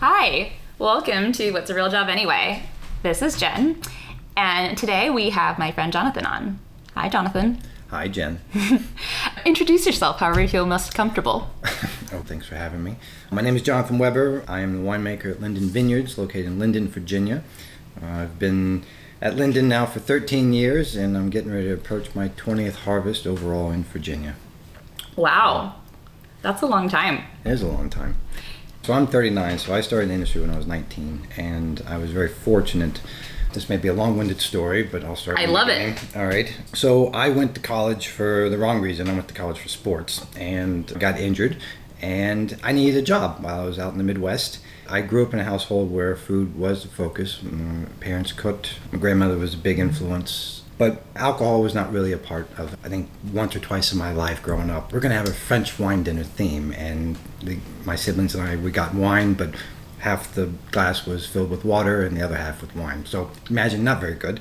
Hi, welcome to What's a Real Job Anyway? This is Jen, and today we have my friend Jonathan on. Hi, Jonathan. Hi, Jen. Introduce yourself however you feel most comfortable. oh, thanks for having me. My name is Jonathan Weber. I am the winemaker at Linden Vineyards, located in Linden, Virginia. Uh, I've been at Linden now for 13 years, and I'm getting ready to approach my 20th harvest overall in Virginia. Wow, that's a long time. It is a long time. So I'm 39, so I started in the industry when I was 19, and I was very fortunate. This may be a long-winded story, but I'll start. I love it. All right. So I went to college for the wrong reason. I went to college for sports and got injured, and I needed a job while I was out in the Midwest. I grew up in a household where food was the focus. My parents cooked. My grandmother was a big influence but alcohol was not really a part of I think once or twice in my life growing up. We're going to have a French wine dinner theme, and the, my siblings and I we got wine, but half the glass was filled with water and the other half with wine. So imagine not very good.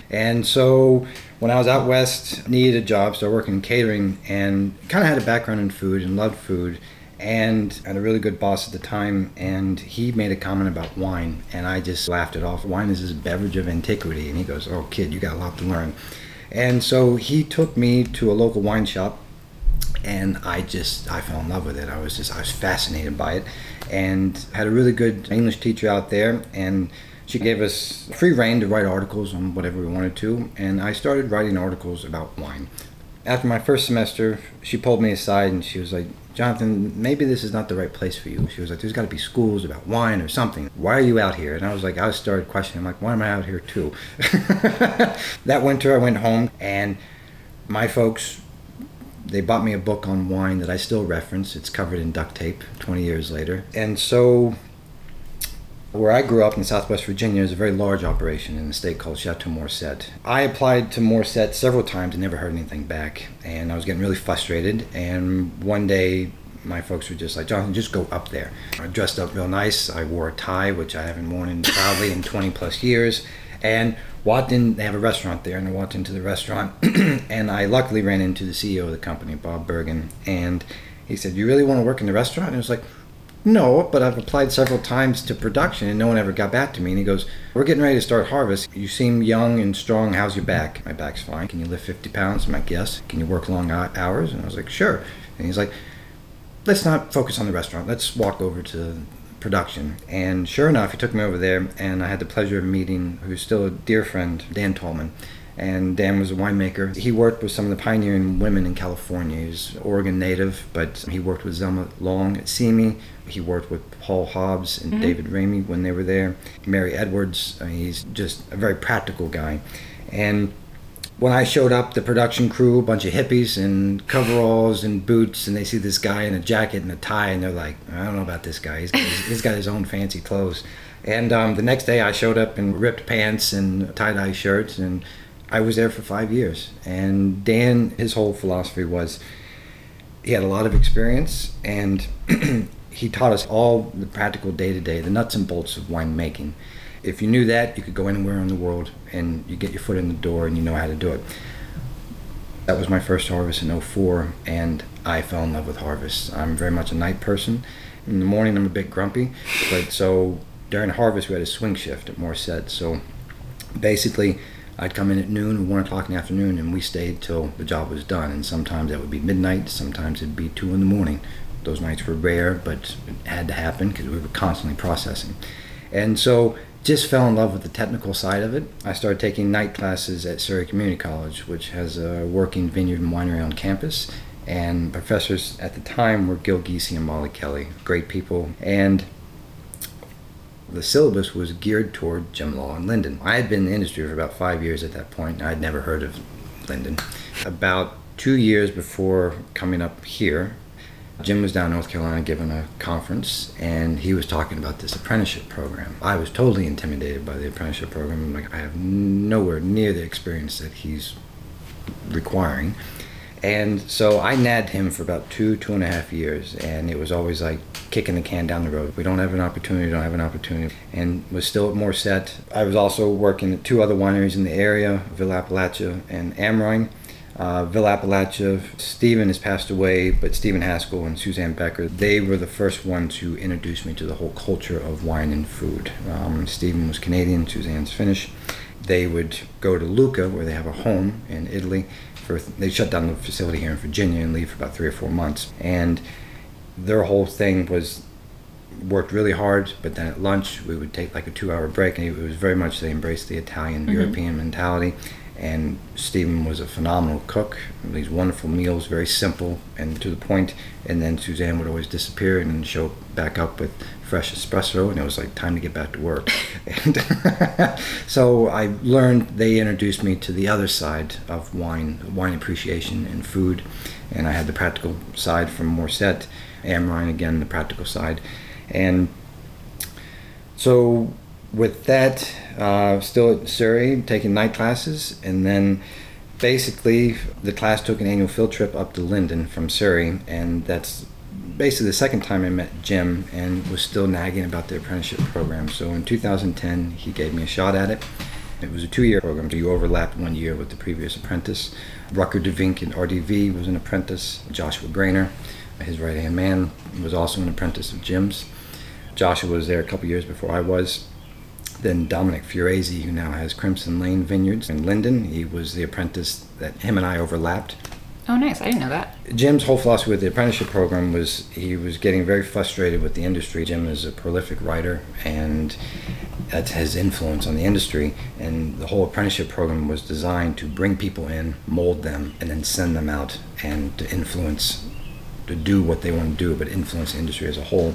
and so when I was out west, needed a job, started working in catering, and kind of had a background in food and loved food and had a really good boss at the time and he made a comment about wine and i just laughed it off. Wine is this beverage of antiquity and he goes oh kid you got a lot to learn. And so he took me to a local wine shop and i just i fell in love with it. I was just i was fascinated by it and had a really good english teacher out there and she gave us free reign to write articles on whatever we wanted to and i started writing articles about wine after my first semester she pulled me aside and she was like Jonathan, maybe this is not the right place for you. She was like, there's got to be schools about wine or something. Why are you out here? And I was like, I started questioning, I'm like, why am I out here too? that winter, I went home and my folks, they bought me a book on wine that I still reference. It's covered in duct tape 20 years later. And so where I grew up in Southwest Virginia is a very large operation in a state called Chateau Morrisette. I applied to Morrisette several times and never heard anything back, and I was getting really frustrated. And one day, my folks were just like, Jonathan, just go up there. I dressed up real nice. I wore a tie, which I haven't worn in proudly in 20 plus years, and walked in. They have a restaurant there, and I walked into the restaurant, and I luckily ran into the CEO of the company, Bob Bergen, and he said, "You really want to work in the restaurant?" And I was like no, but I've applied several times to production and no one ever got back to me. And he goes, We're getting ready to start harvest. You seem young and strong. How's your back? My back's fine. Can you lift 50 pounds? Like, Yes. Can you work long hours? And I was like, Sure. And he's like, Let's not focus on the restaurant. Let's walk over to production. And sure enough, he took me over there, and I had the pleasure of meeting who's still a dear friend, Dan Tallman and Dan was a winemaker. He worked with some of the pioneering women in California. He's Oregon native, but he worked with Zelma Long at Simi. He worked with Paul Hobbs and mm-hmm. David Ramey when they were there. Merry Edwards. I mean, he's just a very practical guy. And when I showed up, the production crew, a bunch of hippies in coveralls and boots, and they see this guy in a jacket and a tie, and they're like, I don't know about this guy. He's got his, he's got his own fancy clothes. And um, the next day, I showed up in ripped pants and tie dye shirts and I was there for five years. And Dan, his whole philosophy was he had a lot of experience and he taught us all the practical day to day, the nuts and bolts of winemaking. If you knew that, you could go anywhere in the world and you get your foot in the door and you know how to do it. That was my first harvest in 04, and I fell in love with harvest. I'm very much a night person. In the morning, I'm a bit grumpy, but so during harvest, we had a swing shift at Morrisette. So basically, I'd come in at noon one o'clock in the afternoon, and we stayed till the job was done. And sometimes that would be midnight, sometimes it'd be two in the morning. Those nights were rare, but it had to happen because we were constantly processing. And so just fell in love with the technical side of it. I started taking night classes at Surry Community College, which has a working vineyard and winery on campus. And professors at the time were Gil Giese and Molly Kelly, great people. And the syllabus was geared toward Jim Law and Linden. I had been in the industry for about five years at that point. I'd never heard of Linden. About two years before coming up here, Jim was down in North Carolina giving a conference, and he was talking about this apprenticeship program. I was totally intimidated by the apprenticeship program. I'm like, I have nowhere near the experience that he's requiring. And so I nagged him for about two, two and a half years, and it was always like kicking the can down the road. We don't have an opportunity, don't have an opportunity. And was still at Morrisette. I was also working at two other wineries in the area, Villa Appalachia and AmRhein. uh, Villa Appalachia. Stephen has passed away, but Stephen Haskell and Suzanne Becker, they were the first ones who introduced me to the whole culture of wine and food. Um, Stephen was Canadian, Suzanne's Finnish. They would go to Lucca, where they have a home in Italy. For, they shut down the facility here in Virginia and leave for about three or four months. And their whole thing was worked really hard, but then at lunch we would take like a two hour break, and it was very much they embraced the Italian Mm-hmm. European mentality. And Stephen was a phenomenal cook. These wonderful meals, very simple and to the point. And then Suzanne would always disappear and show back up with fresh espresso, and it was like time to get back to work. and so I learned. They introduced me to the other side of wine, wine appreciation and food, and I had the practical side from Morrisette, AmRhein again, the practical side, and so with that, uh, still at Surry, taking night classes, and then basically the class took an annual field trip up to Linden from Surry, and that's basically the second time I met Jim and was still nagging about the apprenticeship program. So in 2010, he gave me a shot at it. It was a two-year program, so you overlapped one year with the previous apprentice. Rutger de Vink in RDV was an apprentice. Joshua Grainer, his right-hand man, was also an apprentice of Jim's. Joshua was there a couple years before I was. Then Dominic Furezi, who now has Crimson Lane Vineyards in Linden, he was the apprentice that him and I overlapped. Oh, nice. I didn't know that. Jim's whole philosophy with the apprenticeship program was he was getting very frustrated with the industry. Jim is a prolific writer, and that's his influence on the industry. And the whole apprenticeship program was designed to bring people in, mold them, and then send them out and to influence, to do what they want to do, but influence the industry as a whole.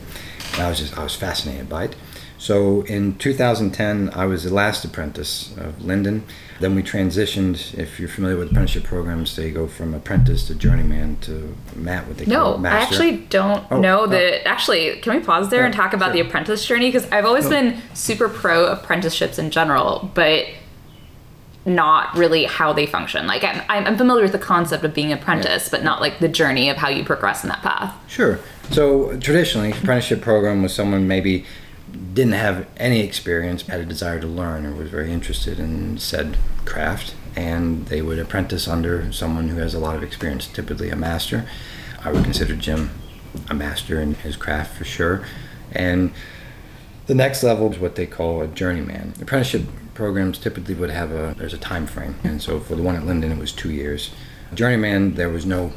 And I was just I was fascinated by it. So in 2010, I was the last apprentice of Linden. Then we transitioned. If you're familiar with apprenticeship programs, they go from apprentice to journeyman to mat, what they No, I actually don't Oh, know oh. that. Actually, can we pause there and Oh, talk about the apprentice journey? Because I've always Oh. been super pro apprenticeships in general, but not really how they function. Like I'm, I'm familiar with the concept of being an apprentice, but not like the journey of how you progress in that path. Sure. So traditionally, apprenticeship program was someone maybe didn't have any experience, had a desire to learn, or was very interested in said craft, and they would apprentice under someone who has a lot of experience, typically a master. I would consider Jim a master in his craft for sure, and the next level is what they call a journeyman. Apprenticeship programs typically would have a there's a time frame, and so for the one at Linden, it was two years. Journeyman, there was no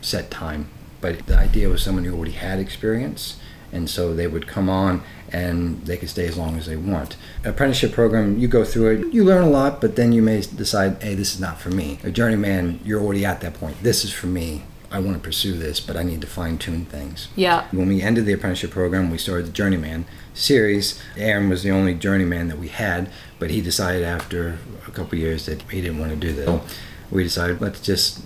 set time, but the idea was someone who already had experience, and so they would come on and they can stay as long as they want. Apprenticeship program, you go through it, you learn a lot, but then you may decide, hey, this is not for me. A journeyman, you're already at that point. This is for me. I want to pursue this, but I need to fine tune things. Yeah. When we ended the apprenticeship program, we started the Journeyman series. Aaron was the only journeyman that we had, but he decided after a couple years that he didn't want to do that. So we decided let's just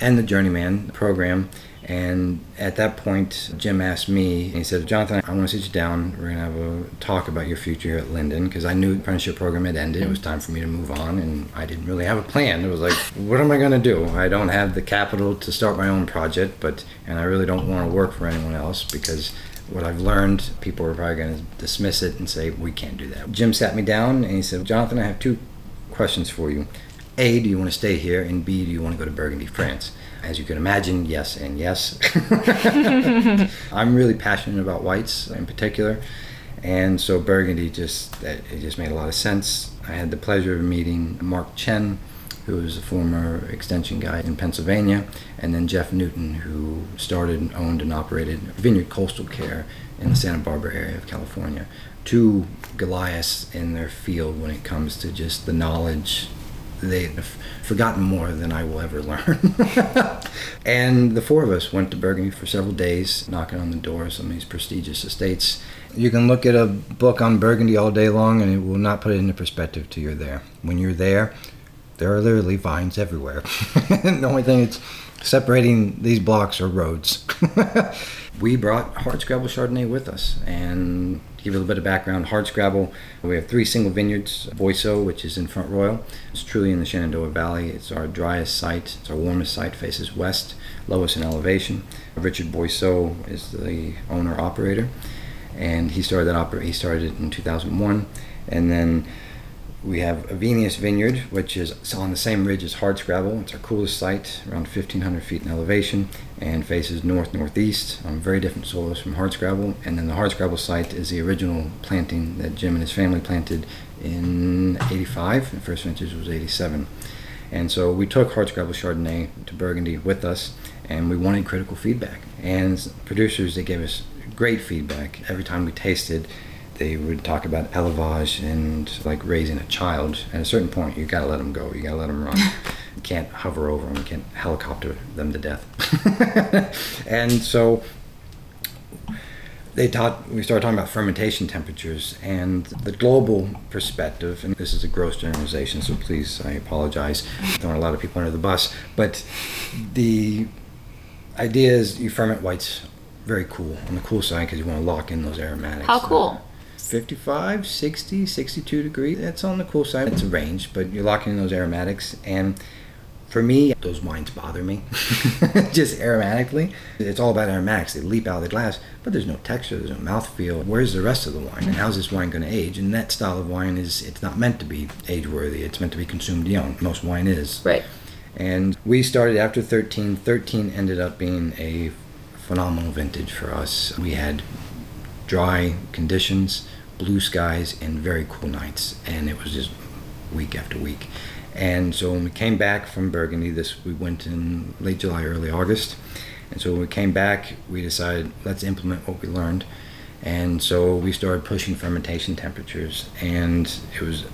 end the Journeyman program. And at that point, Jim asked me, he said, Jonathan, I want to sit you down. We're going to have a talk about your future here at Linden because I knew the apprenticeship program had ended. It was time for me to move on, and I didn't really have a plan. It was like, what am I going to do? I don't have the capital to start my own project, but and I really don't want to work for anyone else because what I've learned, people are probably going to dismiss it and say, we can't do that. Jim sat me down and he said, Jonathan, I have two questions for you. A, do you want to stay here? And B, do you want to go to Burgundy, France? As you can imagine, yes and yes. I'm really passionate about whites in particular. And so Burgundy just, it just made a lot of sense. I had the pleasure of meeting Mark Chien, who is a former extension guy in Pennsylvania, and then Jeff Newton, who started, owned, and operated Vineyard Coastal Care in the Santa Barbara area of California. Two Goliaths in their field when it comes to just the knowledge. They've forgotten more than I will ever learn. and the four of us went to Burgundy for several days, knocking on the doors of some of these prestigious estates. You can look at a book on Burgundy all day long, and it will not put it into perspective till you're there. When you're there, there are literally vines everywhere. the only thing that's separating these blocks are roads. we brought Hardscrabble Chardonnay with us, and to give you a little bit of background, Hardscrabble, we have three single vineyards. Boisseau, which is in Front Royal, it's truly in the Shenandoah Valley. It's our driest site. It's our warmest site, faces west, lowest in elevation. Richard Boisseau is the owner operator, and he started that oper- He started it in 2001, and then We have a Avenius Vineyard, which is on the same ridge as Hardscrabble. It's our coolest site, around 1,500 feet in elevation, and faces north northeast on very different soils from Hardscrabble. And then the Hardscrabble site is the original planting that Jim and his family planted in 85. The first vintage was 87. And so we took Hardscrabble Chardonnay to Burgundy with us, and we wanted critical feedback. And producers, they gave us great feedback every time we tasted they would talk about élevage and like raising a child. At a certain point, you gotta let them go. You gotta let them run. you can't hover over them. You can't helicopter them to death. and so they taught. We started talking about fermentation temperatures and the global perspective. And this is a gross generalization, so please, I apologize. Throwing a lot of people under the bus, but the idea is you ferment whites very cool on the cool side because you want to lock in those aromatics. How cool. 55, 60, 62 degrees. That's on the cool side. It's a range, but you're locking in those aromatics. And for me, those wines bother me just aromatically. It's all about aromatics. They leap out of the glass, but there's no texture, there's no mouthfeel. Where's the rest of the wine? And how's this wine going to age? And that style of wine is, it's not meant to be age worthy. It's meant to be consumed young. Most wine is. Right. And we started after 13. 13 ended up being a phenomenal vintage for us. We had dry conditions blue skies and very cool nights and it was just week after week. And so when we came back from burgundy this we went in late july early august and so when we came back we decided let's implement what we learned. And so we started pushing fermentation temperatures and it was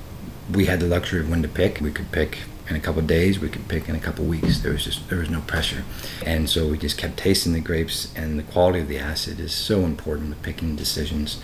we had the luxury of when to pick. We could pick in a couple days we could pick in a couple weeks. There was just there was no pressure. And so we just kept tasting the grapes and the quality of the acid is so important with picking decisions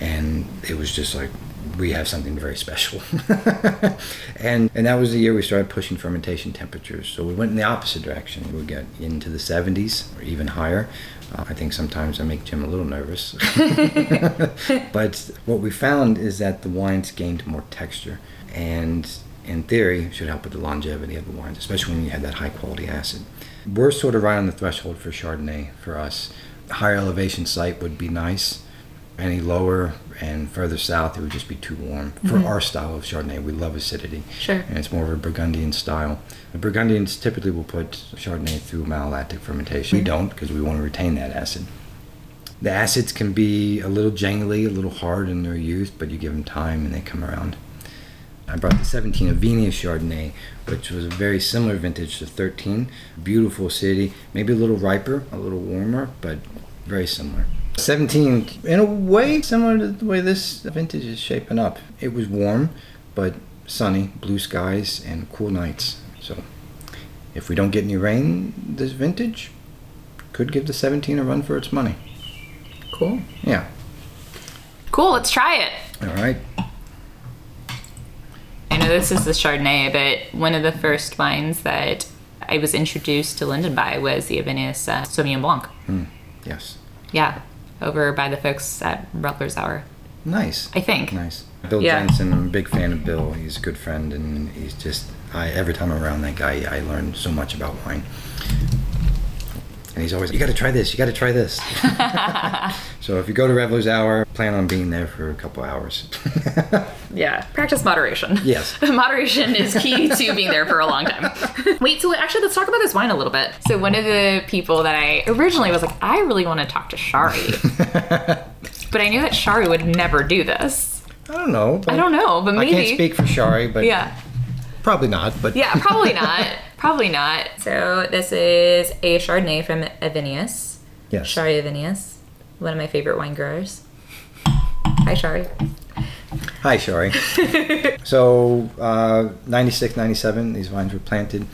and it was just like we have something very special. And and that was the year we started pushing fermentation temperatures. So we went in the opposite direction. We get into the 70s or even higher. Uh, i think sometimes i make jim a little nervous. But what we found is that the wines gained more texture. And in theory should help with the longevity of the wines especially when you have that high quality acid. We're sort of right on the threshold for chardonnay for us. Higher elevation site would be nice any lower and further south, it would just be too warm. For Mhm. our style of Chardonnay, we love acidity. Sure. And it's more of a Burgundian style. The Burgundians typically will put Chardonnay through malolactic fermentation. We Mhm. don't because we want to retain that acid. The acids can be a little jangly, a little hard in their youth, but you give them time and they come around. I brought the 17 Avenius Chardonnay, which was a very similar vintage to 13. Beautiful city, maybe a little riper, a little warmer, but very similar. 17, in a way, similar to the way this vintage is shaping up. It was warm, but sunny, blue skies, and cool nights. So, if we don't get any rain this vintage, could give the 17 a run for its money. Cool. Yeah. Cool. Let's try it. All right. I know this is the Chardonnay, but one of the first wines that I was introduced to Linden by was the Avenius uh, Sauvignon Blanc. Mm, yes. Yeah, over by the folks at Reveler's Hour, Nice. I think. Nice. Bill Yeah. Jensen, I'm a big fan of Bill. He's a good friend, and he's just I every time I'm around that guy, I learn so much about wine. And he's always, you got to try this, you got to try this. so if you go to Revelers Hour, plan on being there for a couple hours. Yeah, practice moderation. Yes. moderation is key to being there for a long time. Wait, so actually, let's talk about this wine a little bit. So, one of the people that I originally was like, I really want to talk to Shari, but I knew that Shari would never do this. I don't know. I don't know, but maybe. I can't speak for Shari, but Yeah, probably not. But yeah, probably not. Probably not. So, this is a Chardonnay from Avenius. yes. Shari Avenius, one of my favorite wine growers. Hi, Shari. Hi, Shari. so, uh, 96, 97, these vines were planted.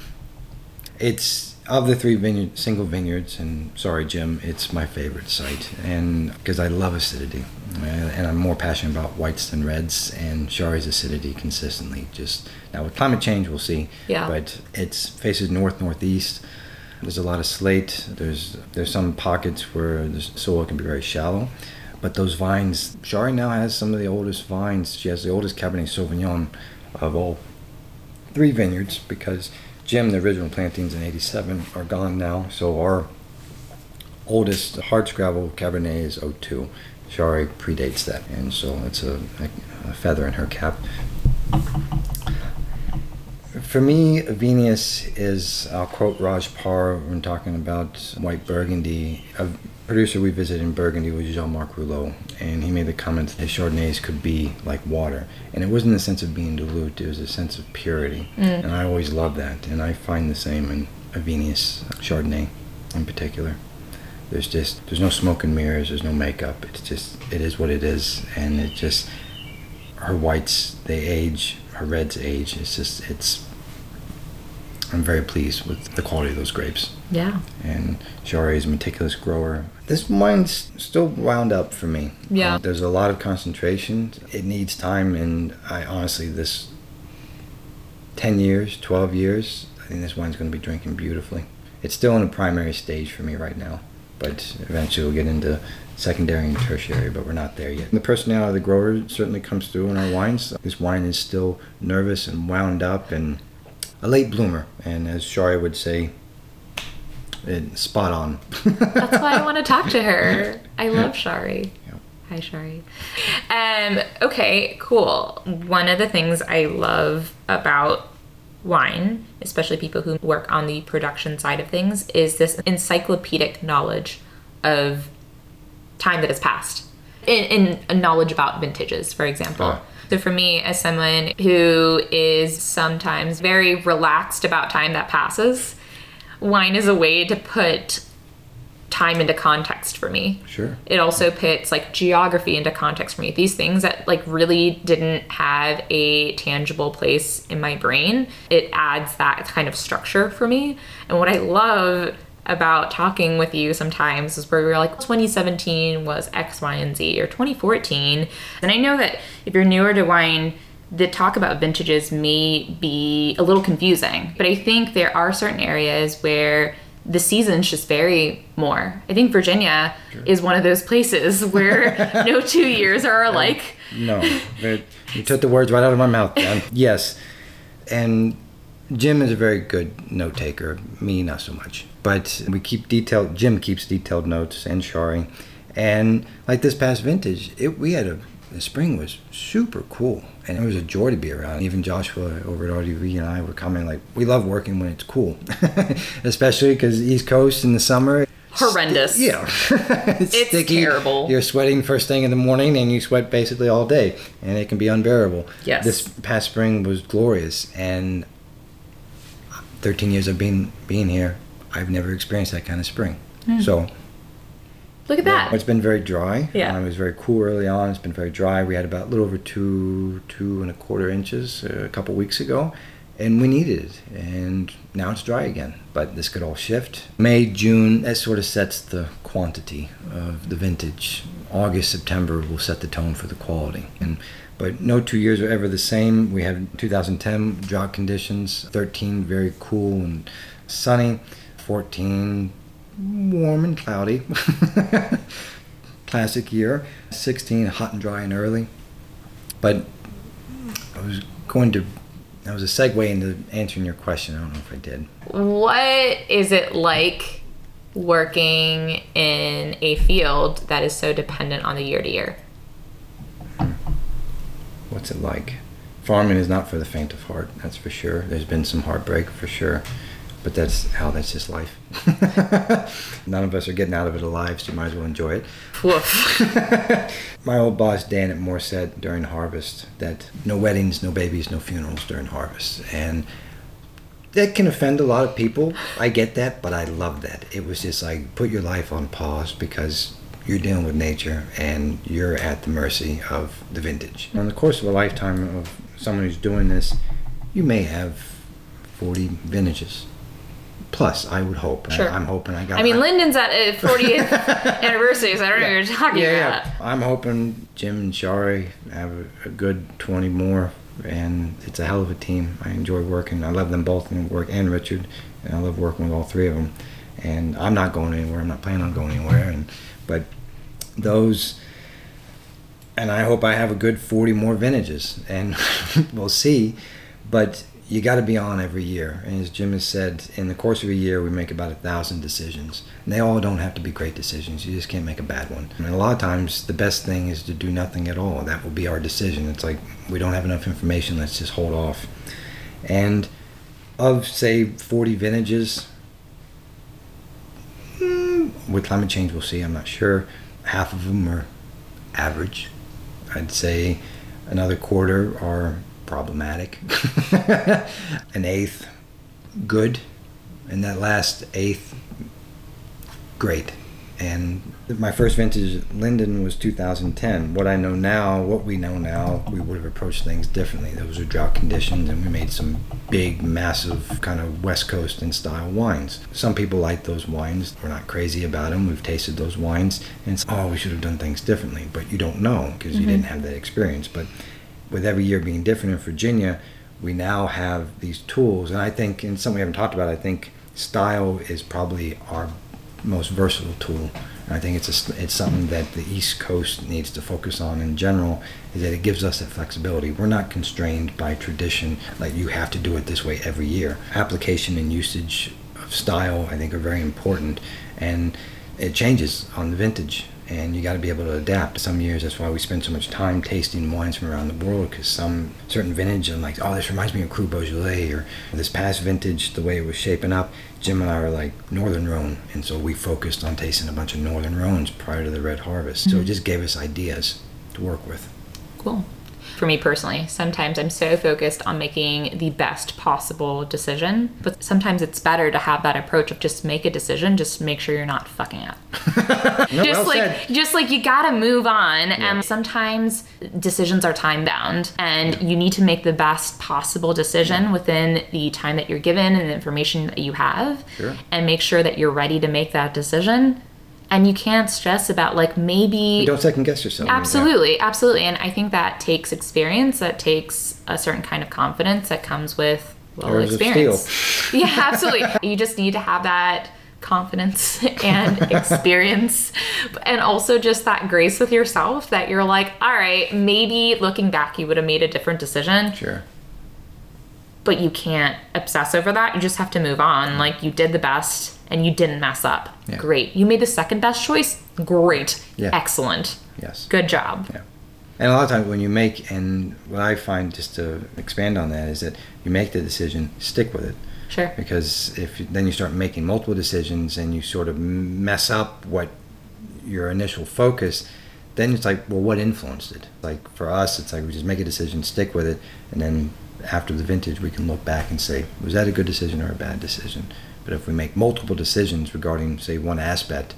It's of the three vineyard, single vineyards, and sorry, Jim, it's my favorite site, and because I love acidity, and and I'm more passionate about whites than reds, and Shari's acidity consistently. Just now with climate change, we'll see. Yeah. But it's faces north northeast. There's a lot of slate. There's there's some pockets where the soil can be very shallow. But those vines, Shari now has some of the oldest vines. She has the oldest Cabernet Sauvignon of all three vineyards because Jim, the original plantings in 87, are gone now. So our oldest hardscrabble Cabernet is 02. Shari predates that. And so it's a, a, a feather in her cap. For me, Venus is, I'll quote Raj Parr when talking about white Burgundy. A producer we visited in Burgundy was Jean Marc Roulot, and he made the comment that his Chardonnays could be like water. And it wasn't the sense of being dilute, it was a sense of purity. Mm. And I always love that, and I find the same in Avenius Chardonnay in particular. There's just, there's no smoke and mirrors, there's no makeup. It's just, it is what it is, and it just, her whites, they age, her reds age. It's just, it's, I'm very pleased with the quality of those grapes. Yeah. And Shari is a meticulous grower. This wine's still wound up for me. Yeah. Uh, there's a lot of concentration. It needs time, and I honestly, this 10 years, 12 years, I think this wine's going to be drinking beautifully. It's still in a primary stage for me right now, but eventually we'll get into secondary and tertiary, but we're not there yet. The personality of the grower certainly comes through in our wines. This wine is still nervous and wound up and a late bloomer, and as Shari would say, it, spot on. That's why I want to talk to her. I love Shari. Yep. Hi, Shari. Um, okay, cool. One of the things I love about wine, especially people who work on the production side of things, is this encyclopedic knowledge of time that has passed. In, in knowledge about vintages, for example. Ah. So for me, as someone who is sometimes very relaxed about time that passes, wine is a way to put time into context for me. Sure. It also puts like geography into context for me. These things that like really didn't have a tangible place in my brain, it adds that kind of structure for me. And what I love about talking with you sometimes is where we're like 2017 was X, Y, and Z or 2014. And I know that if you're newer to wine, the talk about vintages may be a little confusing, but I think there are certain areas where the seasons just vary more. I think Virginia is one of those places where no two years are alike. No, you took the words right out of my mouth. Dan. Yes, and Jim is a very good note taker. Me, not so much. But we keep detailed. Jim keeps detailed notes, and Shari, and like this past vintage, it we had a the spring was super cool, and it was a joy to be around. Even Joshua over at RDV and I were coming like, we love working when it's cool, especially because East Coast in the summer. Horrendous. Yeah, it's, It's terrible. You're sweating first thing in the morning, and you sweat basically all day, and it can be unbearable. Yes. This past spring was glorious, and 13 years of being being here, I've never experienced that kind of spring. Hmm. So Look at that. it's been very dry. Yeah. Uh, it was very cool early on. It's been very dry. We had about a little over two, two and a quarter inches uh, a couple weeks ago, and we needed it. And now it's dry again. But this could all shift. May, June, that sort of sets the quantity of the vintage. August, September will set the tone for the quality. And but no two years are ever the same. We had 2010 drought conditions, 13 very cool and sunny, 14 warm and cloudy. Classic year. 16 hot and dry and early. But I was going to. That was a segue into answering your question. I don't know if I did. What is it like working in a field that is so dependent on the year to year? What's it like? Farming is not for the faint of heart, that's for sure. There's been some heartbreak for sure, but that's how that's just life. None of us are getting out of it alive, so you might as well enjoy it. Woof. My old boss Dan at Morrisette during harvest that no weddings, no babies, no funerals during harvest, and that can offend a lot of people. I get that, but I love that. It was just like put your life on pause because you're dealing with nature and you're at the mercy of the vintage. In the course of a lifetime of someone who's doing this, you may have 40 vintages. Plus, I would hope. Sure. I, am hoping I got. I mean, Linden's at a 40th anniversary, so I don't know what you're talking yeah, about. yeah. I'm hoping Jim and Shari have a, a good 20 more, and it's a hell of a team. I enjoy working. I love them both, and work and Richard, and I love working with all three of them. And I'm not going anywhere. I'm not planning on going anywhere. And but those, and I hope I have a good 40 more vintages, and we'll see. But you got to be on every year. And as Jim has said, in the course of a year, we make about a thousand decisions. And they all don't have to be great decisions. You just can't make a bad one. And a lot of times, the best thing is to do nothing at all. That will be our decision. It's like we don't have enough information. Let's just hold off. And of say 40 vintages, mm, with climate change, we'll see. I'm not sure. Half of them are average. I'd say another quarter are problematic. An eighth, good. And that last eighth, great. And my first vintage, Linden, was 2010. What I know now, what we know now, we would have approached things differently. Those are drought conditions, and we made some big, massive, kind of West Coast in style wines. Some people like those wines. We're not crazy about them. We've tasted those wines, and it's, oh, we should have done things differently. But you don't know because mm-hmm. you didn't have that experience. But with every year being different in Virginia, we now have these tools. And I think, and something we haven't talked about, I think style is probably our most versatile tool. And I think it's a, it's something that the East Coast needs to focus on in general. Is that it gives us that flexibility. We're not constrained by tradition, like you have to do it this way every year. Application and usage of style, I think, are very important, and it changes on the vintage and you got to be able to adapt. Some years, that's why we spend so much time tasting wines from around the world, because some certain vintage, I'm like, oh, this reminds me of Cru Beaujolais, or this past vintage, the way it was shaping up. Jim and I are like Northern Rhone, and so we focused on tasting a bunch of Northern Rhones prior to the Red Harvest. Mm-hmm. So it just gave us ideas to work with. Cool for me personally. Sometimes I'm so focused on making the best possible decision, but sometimes it's better to have that approach of just make a decision, just make sure you're not fucking up. no, just well like said. just like you got to move on yeah. and sometimes decisions are time bound and you need to make the best possible decision within the time that you're given and the information that you have sure. and make sure that you're ready to make that decision and you can't stress about like maybe you don't second guess yourself. Absolutely absolutely. And i think that takes experience that takes a certain kind of confidence that comes with well experience. Yeah absolutely. You just need to have that confidence and experience. And also just that grace with yourself that you're like all right maybe looking back you would have made a different decision. Sure. But you can't obsess over that. You just have to move on. Like you did the best and you didn't mess up. Yeah. Great. You made the second best choice. Great. Yeah. Excellent. Yes. Good job. Yeah. And a lot of times when you make, and what I find just to expand on that is that you make the decision, stick with it. Sure. Because if then you start making multiple decisions and you sort of mess up what your initial focus, then it's like, well, what influenced it? Like for us, it's like we just make a decision, stick with it, and then after the vintage, we can look back and say, was that a good decision or a bad decision? But if we make multiple decisions regarding, say, one aspect,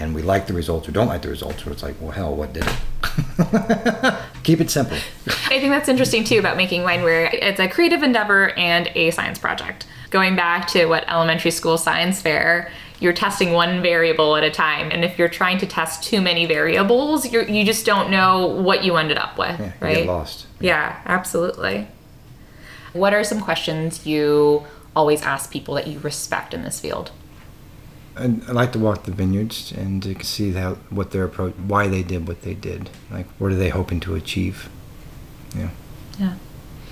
and we like the results or don't like the results, or it's like, well, hell, what did it? Keep it simple. I think that's interesting too about making wine, where it's a creative endeavor and a science project. Going back to what elementary school science fair, you're testing one variable at a time, and if you're trying to test too many variables, you you just don't know what you ended up with, yeah, right? lost. Yeah. yeah, absolutely. What are some questions you always ask people that you respect in this field? I, like to walk the vineyards and to see how what their approach, why they did what they did. Like, what are they hoping to achieve? Yeah. Yeah.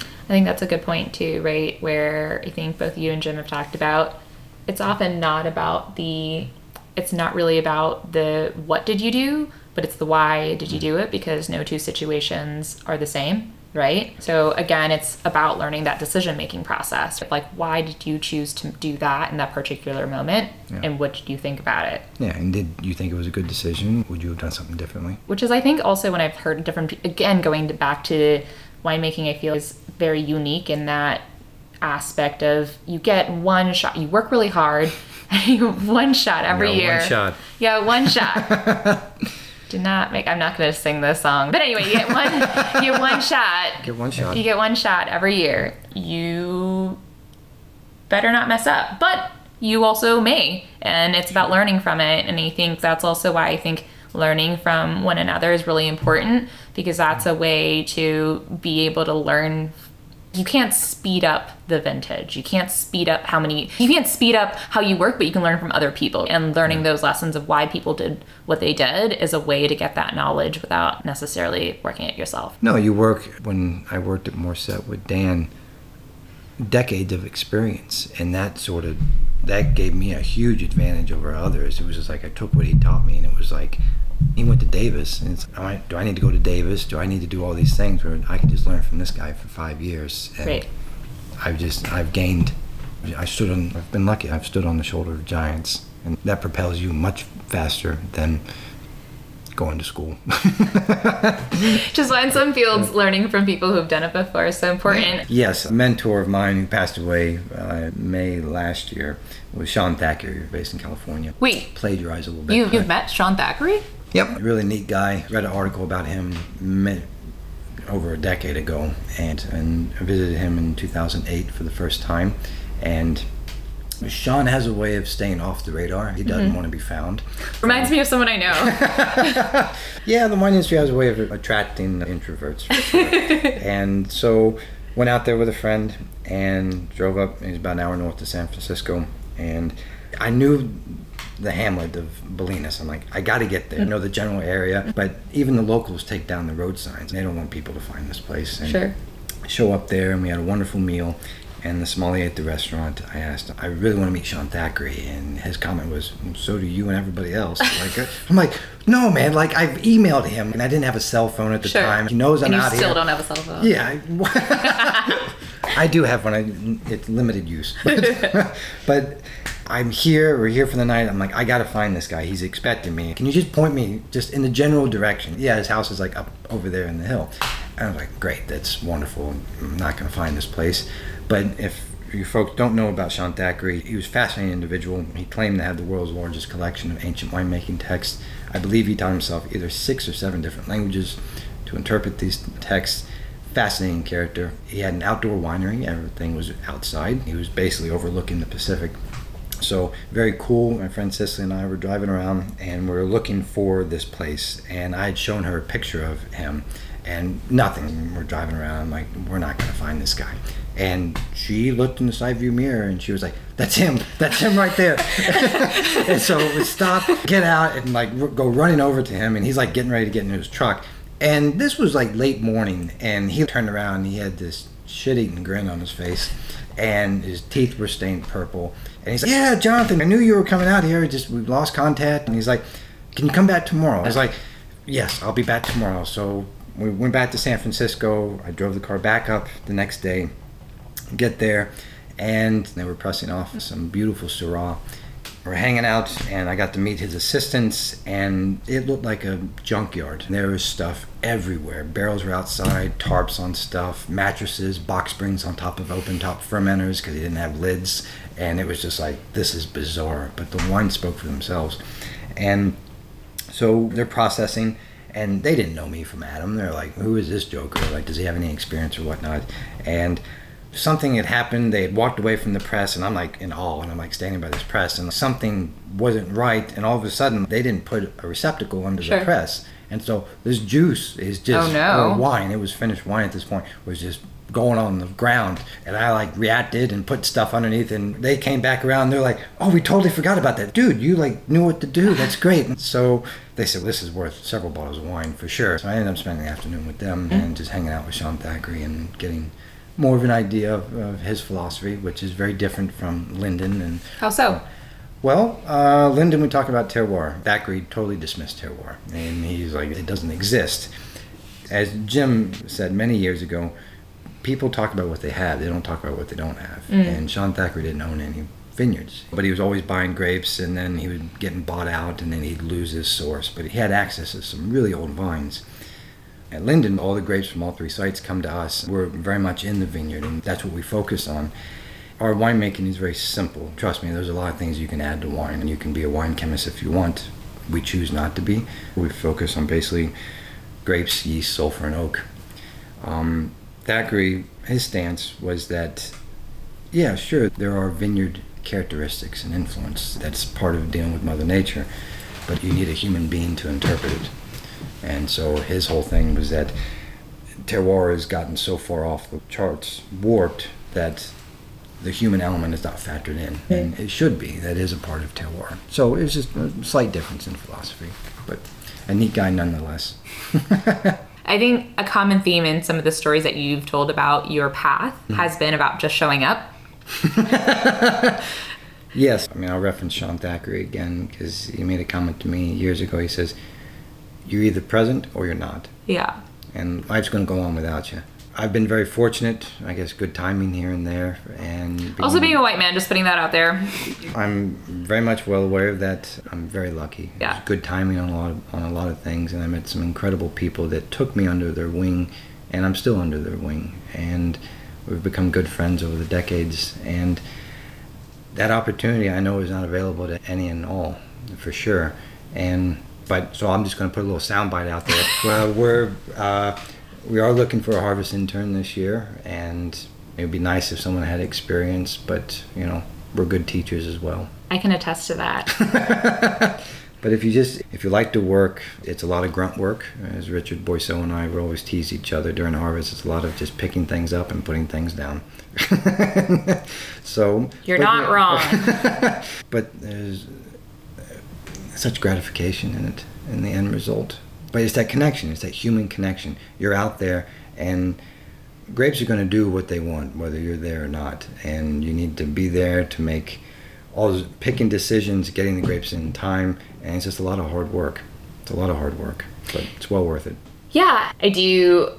I think that's a good point too, right? Where I think both you and Jim have talked about it's often not about the it's not really about the what did you do, but it's the why did you mm. do it because no two situations are the same right? So again, it's about learning that decision making process. Like, why did you choose to do that in that particular moment? Yeah. And what did you think about it? Yeah, and did you think it was a good decision? Would you have done something differently? Which is, I think, also when I've heard different, again, going to back to winemaking, I feel is very unique in that aspect of you get one shot, you work really hard, one shot every yeah, year. One shot. Yeah, one shot. do not make i'm not going to sing this song. But anyway you get one you get one shot. Get one shot. You get one shot every year. You better not mess up but you also may and it's about learning from it. And i think that's also why i think learning from one another is really important because that's a way to be able to learn you can't speed up the vintage. You can't speed up how many, you can't speed up how you work, but you can learn from other people. And learning those lessons of why people did what they did is a way to get that knowledge without necessarily working it yourself. No, you work, when I worked at Morrisette with Dan, decades of experience, and that sort of that gave me a huge advantage over others. It was just like I took what he taught me, and it was like he went to Davis, and it's right, do I need to go to Davis? Do I need to do all these things where I can just learn from this guy for five years? And Right. I've just I've gained. I stood on. I've been lucky. I've stood on the shoulder of giants, and that propels you much faster than going to school. Just in some fields, learning from people who've done it before is so important. Yes, a mentor of mine who passed away uh, May last year was Sean Thackrey, based in California. Wait, Plagiarized a little bit. you, you've met Sean Thackrey? Yep, really neat guy. Read an article about him over a decade ago, and and visited him in 2008 for the first time. And Sean has a way of staying off the radar. He doesn't mm-hmm. want to be found. Reminds me of someone I know. Yeah, the wine industry has a way of attracting introverts. Sure. and so went out there with a friend and drove up. It was about an hour north of San Francisco, and I knew the hamlet of Bolinas. I'm like, I got to get there. I know the general area, but even the locals take down the road signs. They don't want people to find this place. And Sure. Show up there, and we had a wonderful meal. And the sommelier at the restaurant, I asked, I really want to meet Sean Thackrey, and his comment was, "So do you and everybody else." Like, I'm like, "No, man! Like, I've emailed him, and I didn't have a cell phone at the Sure. time. He knows I'm and you out still here. don't have a cell phone. Yeah, I, I do have one. I, it's limited use, but, but I'm here. We're here for the night. I'm like, I gotta find this guy. He's expecting me. Can you just point me just in the general direction? Yeah, his house is like up over there in the hill. And I was like, great, that's wonderful. I'm not gonna find this place, but if you folks don't know about Sean Thackrey, he was a fascinating individual. He claimed to have the world's largest collection of ancient winemaking texts. I believe he taught himself either six or seven different languages to interpret these texts fascinating character. He had an outdoor winery. Everything was outside. He was basically overlooking the Pacific. So very cool. My friend Cicely and I were driving around and we were looking for this place. And I had shown her a picture of him and nothing. We're driving around. I'm like, we're not going to find this guy. And she looked in the side view mirror and she was like, that's him. That's him right there. and so we stop, get out, and like go running over to him. And he's like getting ready to get into his truck. And this was like late morning, and he turned around and he had this shit-eating grin on his face, and his teeth were stained purple. And he's like, "Yeah, Jonathan, I knew you were coming out here. Just we lost contact." And he's like, "Can you come back tomorrow?" I was like, "Yes, I'll be back tomorrow." So we went back to San Francisco. I drove the car back up the next day. Get there, and they were pressing off some beautiful Syrah we're hanging out and I got to meet his assistants and it looked like a junkyard. There was stuff everywhere. Barrels were outside, tarps on stuff, mattresses, box springs on top of open top fermenters because he didn't have lids. And it was just like, this is bizarre. But the wine spoke for themselves. And so they're processing and they didn't know me from Adam. They're like, who is this joker? Like, does he have any experience or whatnot? And something had happened. They had walked away from the press, and I'm like in awe, and I'm like standing by this press, and something wasn't right. And all of a sudden, they didn't put a receptacle under Sure. the press, and so this juice is just Oh, no. or wine. It was finished wine at this point. Was just going on the ground and I like reacted and put stuff underneath and they came back around they're like oh we totally forgot about that dude you like knew what to do that's great and so they said this is worth several bottles of wine for sure so I ended up spending the afternoon with them mm-hmm. and just hanging out with Sean Thackrey and getting more of an idea of, of his philosophy which is very different from Linden and How so? well, uh, Linden, we talk about terroir. Thackrey totally dismissed terroir, and he's like, it doesn't exist. As Jim said many years ago, people talk about what they have; they don't talk about what they don't have. And Sean Thackrey didn't own any vineyards, but he was always buying grapes, and then he would get them bought out, and then he'd lose his source. But he had access to some really old vines. At Linden, all the grapes from all three sites come to us. We're very much in the vineyard, and that's what we focus on. Our winemaking is very simple. Trust me, there's a lot of things you can add to wine, and you can be a wine chemist if you want. We choose not to be. We focus on basically grapes, yeast, sulfur, and oak. Um, Thackrey, his stance was that, yeah, sure, there are vineyard characteristics and influence. That's part of dealing with Mother Nature, but you need a human being to interpret it. And so his whole thing was that terroir has gotten so far off the charts, warped, that the human element is not factored in. And it should be. That is a part of terroir. So it's just a slight difference in philosophy, but a neat guy nonetheless. I think a common theme in some of the stories that you've told about your path hmm. has been about just showing up. Yes. I mean, I'll reference Sean Thackrey again because he made a comment to me years ago. He says, You're either present or you're not. Yeah. And life's going to go on without you. I've been very fortunate, I guess, good timing here and there. And Also, being a white man, just putting that out there. I'm very much well aware of that. I'm very lucky. Yeah. Good timing on a lot of, on a lot of things, and I met some incredible people that took me under their wing, and I'm still under their wing, and we've become good friends over the decades. And that opportunity, I know, is not available to any and all, for sure. And but so I'm just going to put a little soundbite out there. well, we're uh, we are looking for a harvest intern this year, and it would be nice if someone had experience, but you know, we're good teachers as well. I can attest to that. But if you just if you like to work, it's a lot of grunt work. As Richard Boisseau and I would always tease each other during harvest. It's a lot of just picking things up and putting things down. so You're not yeah. wrong. but there's such gratification in it in the end result. But it's that connection. It's that human connection. You're out there and grapes are going to do what they want whether you're there or not and you need to be there to make all those picking decisions getting the grapes in time and it's just a lot of hard work it's a lot of hard work but it's well worth it Yeah, I do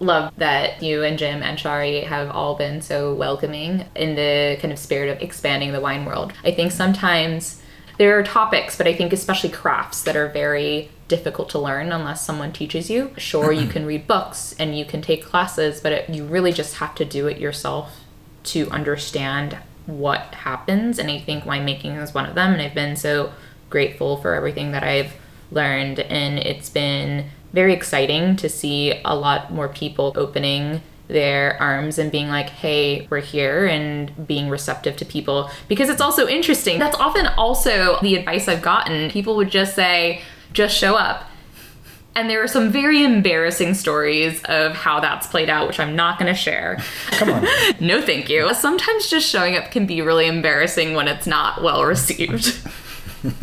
love that you and Jim and Shari have all been so welcoming in the kind of spirit of expanding the wine world. I think sometimes there are topics, but I think especially crafts that are very difficult to learn unless someone teaches you. Sure, you can read books and you can take classes, but it, you really just have to do it yourself to understand what happens. And I think winemaking is one of them. And I've been so grateful for everything that I've learned. And it's been very exciting to see a lot more people opening their arms and being like, hey, we're here and being receptive to people. Because it's also interesting. That's often also the advice I've gotten. People would just say, just show up. And there are some very embarrassing stories of how that's played out, which I'm not going to share. come on No, thank you. Sometimes just showing up can be really embarrassing when it's not well received.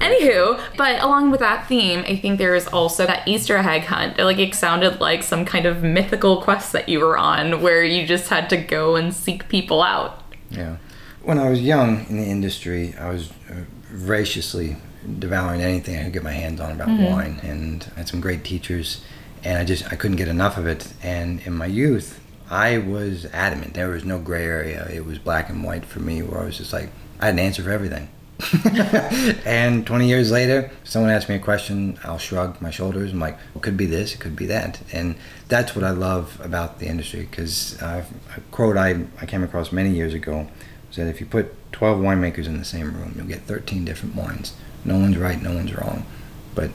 Anywho, but along with that theme, I think there is also that Easter egg hunt. Like it sounded like some kind of mythical quest that you were on where you just had to go and seek people out. Yeah. When I was young in the industry, I was uh, voraciously devouring anything I could get my hands on about wine, and I had some great teachers, and I just I couldn't get enough of it. And in my youth, I was adamant. There was no gray area. It was black and white for me, where I was just like I had an answer for everything. and 20 years later, someone asks me a question, I'll shrug my shoulders. I'm like, it could be this, it could be that. And that's what I love about the industry because a quote I, I came across many years ago was that if you put 12 winemakers in the same room, you'll get 13 different wines. No one's right, no one's wrong. But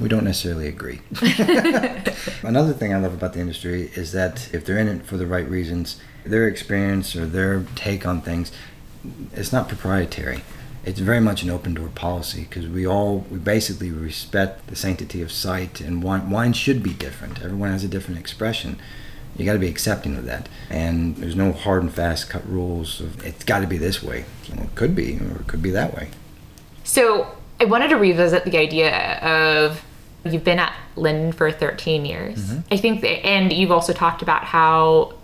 we don't necessarily agree. Another thing I love about the industry is that if they're in it for the right reasons, their experience or their take on things, it's not proprietary. It's very much an open door policy because we all we basically respect the sanctity of sight and wine, wine should be different. Everyone has a different expression. You got to be accepting of that, and there's no hard and fast cut rules. Of, it's got to be this way. Well, it could be, or it could be that way. So I wanted to revisit the idea of you've been at Linden for 13 years. Mm-hmm. I think, that, and you've also talked about how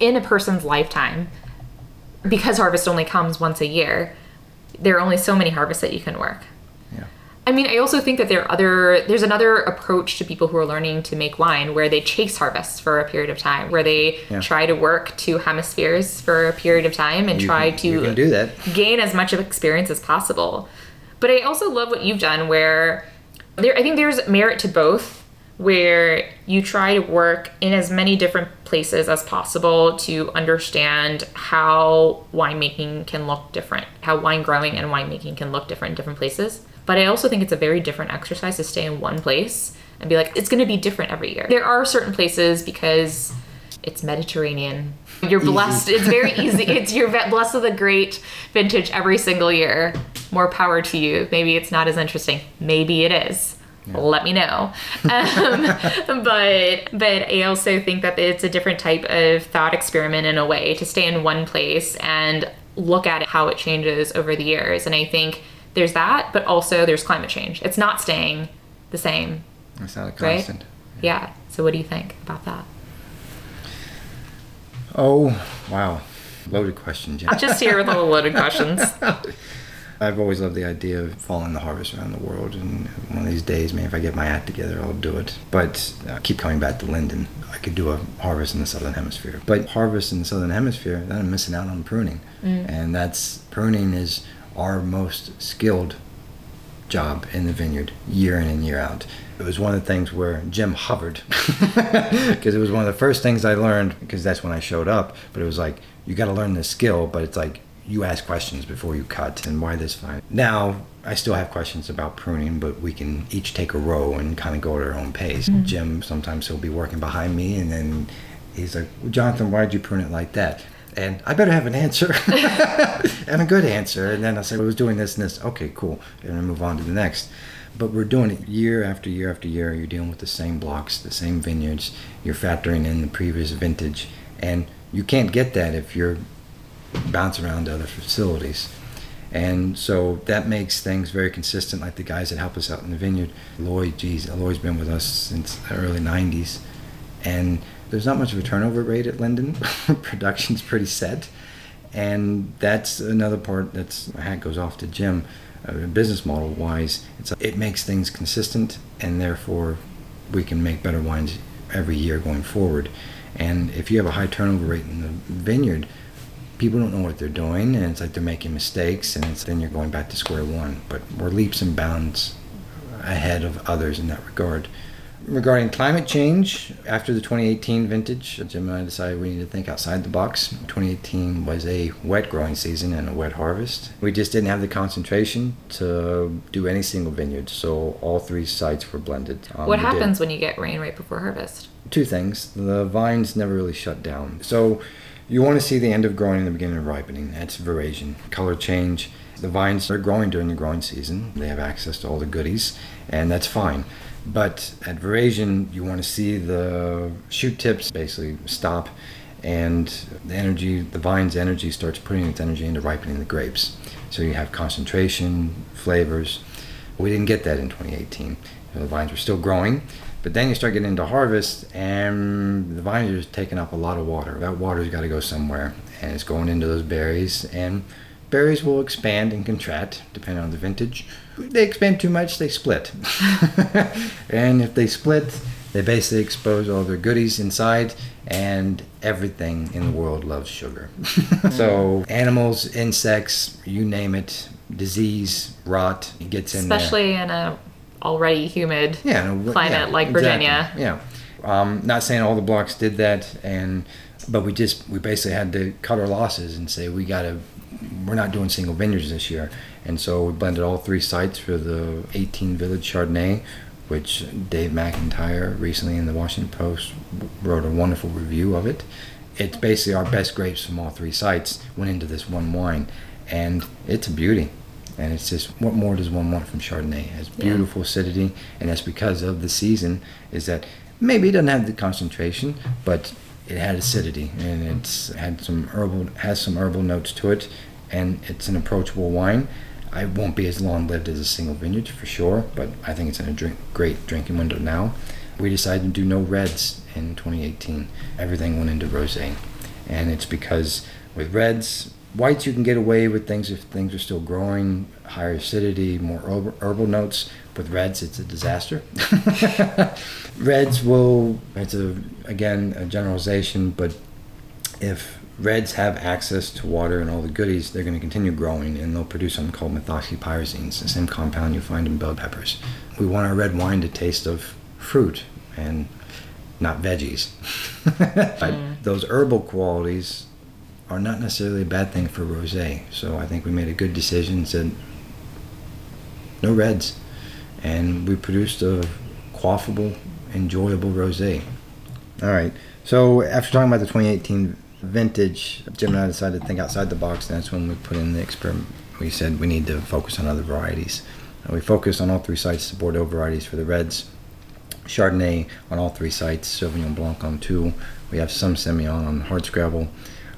in a person's lifetime, because harvest only comes once a year, there are only so many harvests that you can work. Yeah. I mean, I also think that there are other there's another approach to people who are learning to make wine where they chase harvests for a period of time, where they Yeah. try to work two hemispheres for a period of time and You try can- to do that. gain as much of experience as possible. But I also love what you've done where there I think there's merit to both where you try to work in as many different places as possible to understand how winemaking can look different, how wine growing and winemaking can look different in different places. But I also think it's a very different exercise to stay in one place and be like, it's going to be different every year. There are certain places because it's Mediterranean. You're blessed. It's very easy. It's you're blessed with a great vintage every single year. More power to you. Maybe it's not as interesting. Maybe it is. Let me know. Um, but but I also think that it's a different type of thought experiment in a way to stay in one place and look at how it changes over the years. And I think there's that, but also there's climate change. It's not staying the same. It's not a Right? constant. Yeah. So what do you think about that? Oh, wow. Loaded question, Jen. I'm just here with all the loaded questions. I've always loved the idea of following the harvest around the world, and one of these days, maybe if I get my act together, I'll do it. But uh, I keep coming back to Linden. I could do a harvest in the southern hemisphere, but harvest in the southern hemisphere, then I'm missing out on pruning, mm. and that's pruning is our most skilled job in the vineyard year in and year out. It was one of the things where Jim hovered because it was one of the first things I learned because that's when I showed up. But it was like you got to learn this skill, but it's like you ask questions before you cut and why this fine. Now I still have questions about pruning, but we can each take a row and kind of go at our own pace. Mm-hmm. Jim sometimes he'll be working behind me and then he's like, well, Jonathan, why'd you prune it like that? And I better have an answer and a good answer. And then I said, I was doing this and this. Okay, cool. And I move on to the next. But we're doing it year after year after year. You're dealing with the same blocks, the same vineyards. You're factoring in the previous vintage. And you can't get that if you're bouncing around to other facilities. And so that makes things very consistent, like the guys that help us out in the vineyard. Lloyd, geez, Lloyd's been with us since the early 90s. And there's not much of a turnover rate at Linden. Production's pretty set. And that's another part that's, my hat goes off to Jim. Uh, business model wise, it makes things consistent and therefore we can make better wines every year going forward. And if you have a high turnover rate in the vineyard, people don't know what they're doing and it's like they're making mistakes and it's, then you're going back to square one. But we're leaps and bounds ahead of others in that regard. Regarding climate change, after the 2018 vintage, Jim and I decided we need to think outside the box. 2018 was a wet growing season and a wet harvest. We just didn't have the concentration to do any single vineyard, so all three sites were blended. Um, what we did- happens when you get rain right before harvest? two things. The vines never really shut down. So you want to see the end of growing and the beginning of ripening. That's veraison. Color change. The vines are growing during the growing season. They have access to all the goodies, and that's fine. But at veraison, you want to see the shoot tips basically stop, and the energy, the vine's energy starts putting its energy into ripening the grapes. So you have concentration, flavors. We didn't get that in 2018. The vines were still growing, but then you start getting into harvest, and the vines are taking up a lot of water. That water's got to go somewhere, and it's going into those berries. And berries will expand and contract depending on the vintage. If they expand too much, they split. and if they split, they basically expose all their goodies inside, and everything in the world loves sugar. so animals, insects, you name it, disease, rot, it gets in there. Especially in a already humid yeah, no, climate yeah, like exactly. Virginia. Yeah, um, not saying all the blocks did that, and but we just we basically had to cut our losses and say we got to we're not doing single vineyards this year, and so we blended all three sites for the 18 Village Chardonnay, which Dave McIntyre recently in the Washington Post wrote a wonderful review of it. It's basically our best grapes from all three sites went into this one wine, and it's a beauty. And it's just what more does one want from Chardonnay? It has Yeah. beautiful acidity, and that's because of the season. Is that maybe it doesn't have the concentration, but it had acidity and it's had some herbal has some herbal notes to it, and it's an approachable wine. I won't be as long lived as a single vineyard for sure, but I think it's in a drink, great drinking window now. We decided to do no reds in 2018. Everything went into rosé, and it's because with reds, whites you can get away with things if things are still growing, higher acidity, more herbal, notes. With reds, it's a disaster. reds will, it's a again a generalization, but if reds have access to water and all the goodies, they're going to continue growing and they'll produce something called methoxypyrazines, the same compound you find in bell peppers. We want our red wine to taste of fruit and not veggies. but mm. those herbal qualities are not necessarily a bad thing for rosé. So I think we made a good decision said no reds. And we produced a quaffable, enjoyable rosé. All right. So after talking about the 2018 vintage, Jim and I decided to think outside the box. And that's when we put in the experiment. We said we need to focus on other varieties. And we focused on all three sites, the Bordeaux varieties for the reds, Chardonnay on all three sites, Sauvignon Blanc on two. We have some Semillon on Hardscrabble.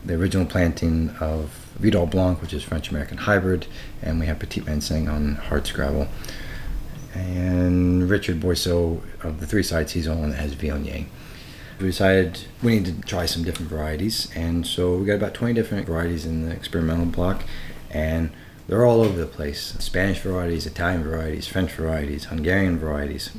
The original planting of Vidal Blanc, which is French American hybrid, and we have Petit Manseng on Hardscrabble. and Richard Boisseau of the three sites he's on has Viognier. We decided we need to try some different varieties, and so we got about 20 different varieties in the experimental block, and they're all over the place Spanish varieties, Italian varieties, French varieties, Hungarian varieties.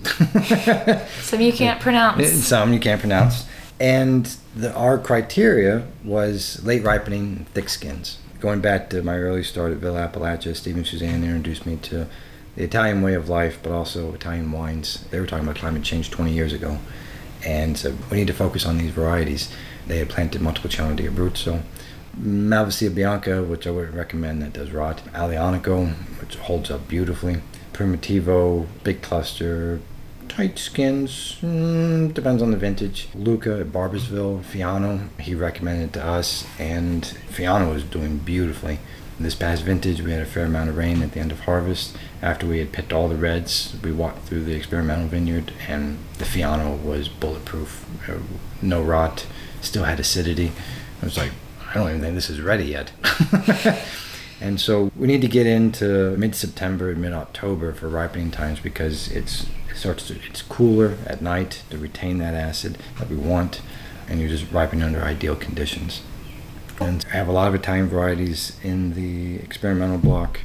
Some you can't pronounce. Some you can't pronounce. And the, our criteria was late ripening, thick skins. Going back to my early start at Villa Appalachia, Steve and Suzanne introduced me to the Italian way of life, but also Italian wines. They were talking about climate change 20 years ago. And so we need to focus on these varieties. They had planted Montepulciano di Abruzzo, Malvasia Bianca, which I would recommend that does rot, Aglianico, which holds up beautifully, Primitivo, big cluster, tight skins, mm, depends on the vintage. Luca at Barboursville, Fiano, he recommended to us, and Fiano was doing beautifully. This past vintage, we had a fair amount of rain at the end of harvest. After we had picked all the reds, we walked through the experimental vineyard, and the Fiano was bulletproof. Uh, No rot, still had acidity. I was like, I don't even think this is ready yet. and so we need to get into mid-September, mid-October for ripening times because it's it starts to, it's cooler at night to retain that acid that we want, and you're just ripening under ideal conditions. And I have a lot of Italian varieties in the experimental block.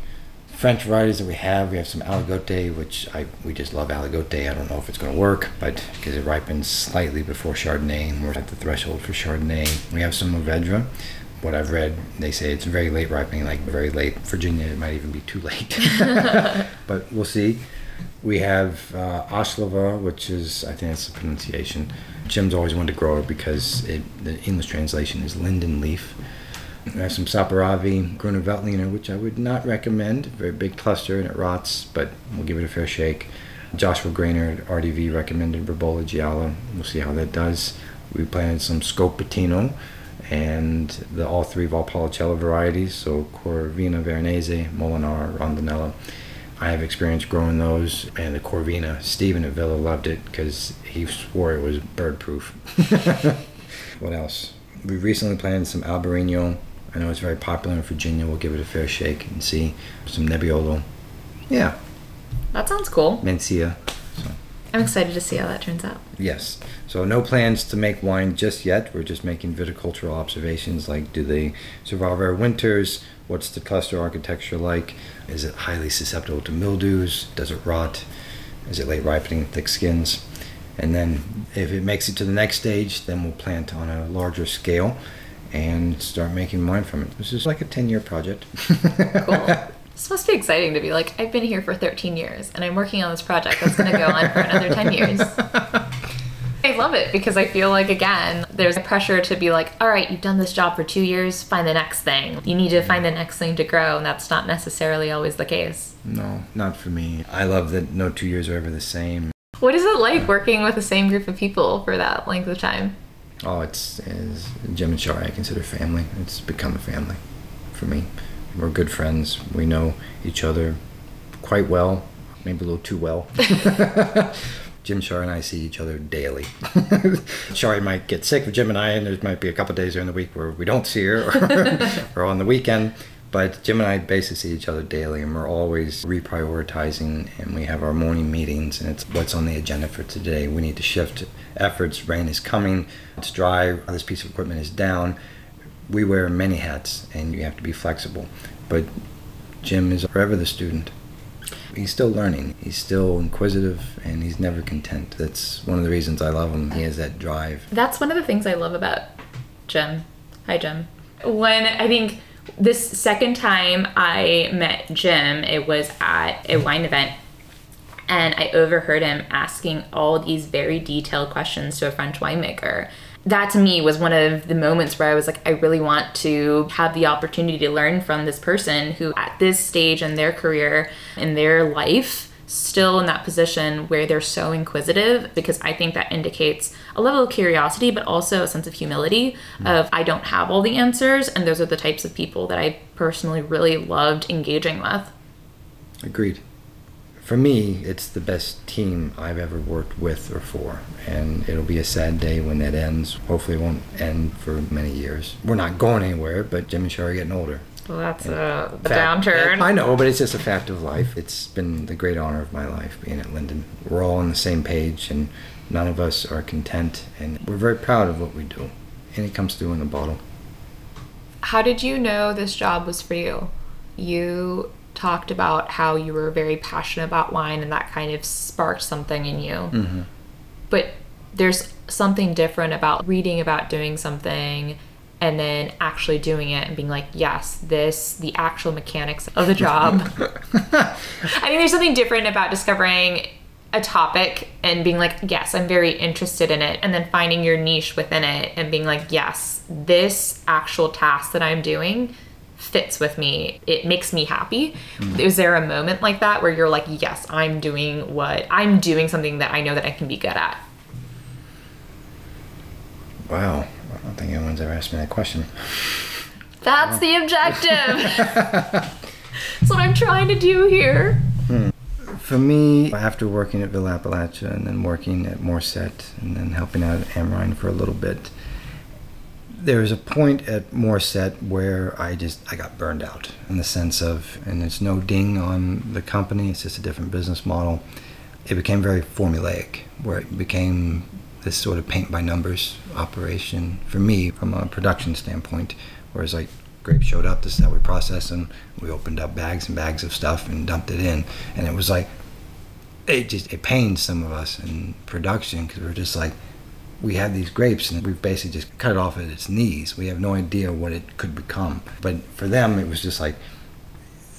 French varieties that we have, we have some Aligote, which I we just love Aligote. I don't know if it's going to work, but because it ripens slightly before Chardonnay, and we're at the threshold for Chardonnay. We have some Mourvedre. What I've read, they say it's very late ripening, like very late. Virginia, it might even be too late. but we'll see. We have uh, which is, I think that's the pronunciation. Jim's always wanted to grow it because it, the English translation is linden leaf. We have some Saperavi, Gruner Veltliner, which I would not recommend. Very big cluster and it rots, but we'll give it a fair shake. Joshua Grainer at RDV recommended Ribolla Gialla. We'll see how that does. We planted some Schioppettino and the all three Valpolicella varieties, so Corvina Veronese, Molinar, Rondinella. I have experience growing those, and the Corvina, Stephen at Villa loved it because he swore it was bird proof. what else? We recently planted some Albarino. I know it's very popular in Virginia. We'll give it a fair shake and see. Some Nebbiolo. Yeah, That sounds cool. Mencia. So, I'm excited to see how that turns out. yes. So, no plans to make wine just yet. We're just making viticultural observations like do they survive our winters? What's the cluster architecture like? Is it highly susceptible to mildews? Does it rot? Is it late ripening, thick skins? And then, if it makes it to the next stage, then we'll plant on a larger scale and start making wine from it. This is like a 10 year project. Cool. This must be exciting to be like, I've been here for 13 years and I'm working on this project that's going to go on for another 10 years. I love it because I feel like, again, there's a pressure to be like, all right, you've done this job for two years, find the next thing. You need to find the next thing to grow, and that's not necessarily always the case. no, not for me. I love that no two years are ever the same. What is it like working with the same group of people for that length of time? Oh, it's, it's Jim and Shari. I consider family. It's become a family for me. We're good friends. We know each other quite well, maybe a little too well. Jim, Shari, and I see each other daily. Shari might get sick of Jim and I, and there might be a couple days during the week where we don't see her, or, or on the weekend. But Jim and I basically see each other daily, and we're always reprioritizing. And we have our morning meetings, and it's what's on the agenda for today. We need to shift efforts. Rain is coming. It's dry. This piece of equipment is down. We wear many hats, and you have to be flexible. But Jim is forever the student. He's still learning. He's still inquisitive, and he's never content. That's one of the reasons I love him. He has that drive. That's one of the things I love about Jim. Hi, Jim. When I think this second time I met Jim, it was at a wine event, and I overheard him asking all these very detailed questions to a French winemaker. That to me was one of the moments where I was like, I really want to have the opportunity to learn from this person who, at this stage in their career, in their life, still in that position where they're so inquisitive because I think that indicates a level of curiosity but also a sense of humility hmm. of I don't have all the answers and those are the types of people that I personally really loved engaging with. Agreed. For me, it's the best team I've ever worked with or for, and it'll be a sad day when that ends. Hopefully, it won't end for many years. We're not going anywhere, but Jim and Shari are getting older, Well, that's a, a uh, Fact- downturn. I know, but it's just a fact of life. It's been the great honor of my life being at Linden. We're all on the same page, and none of us are content, and we're very proud of what we do. And it comes through in a bottle. How did you know this job was for you? You talked about how you were very passionate about wine and that kind of sparked something in you. Mm-hmm. But there's something different about reading about doing something and then actually doing it and being like, yes, this, the actual mechanics of the job. I think there's something different about discovering a topic and being like, yes, I'm very interested in it, and then finding your niche within it and being like, yes, this actual task that I'm doing fits with me. It makes me happy. Is there a moment like that where you're like, yes, I'm doing what I'm doing something that I know that I can be good at? Wow, I don't think anyone's ever asked me that question. That's the objective. That's what I'm trying to do here. Hmm. For me, after working at Villa Appalachia and then working at Morrisette and then helping out at AmRhein for a little bit, there was a point at Morrisette where I just I got burned out in the sense of, and it's no ding on the company, it's just a different business model. It became very formulaic, where it became this sort of paint by numbers operation for me from a production standpoint, whereas like grapes showed up, this is how we process them. We opened up bags and bags of stuff and dumped it in, and it was like it just it pained some of us in production because we were just like we have these grapes and we've basically just cut it off at its knees. We have no idea what it could become. But for them, it was just like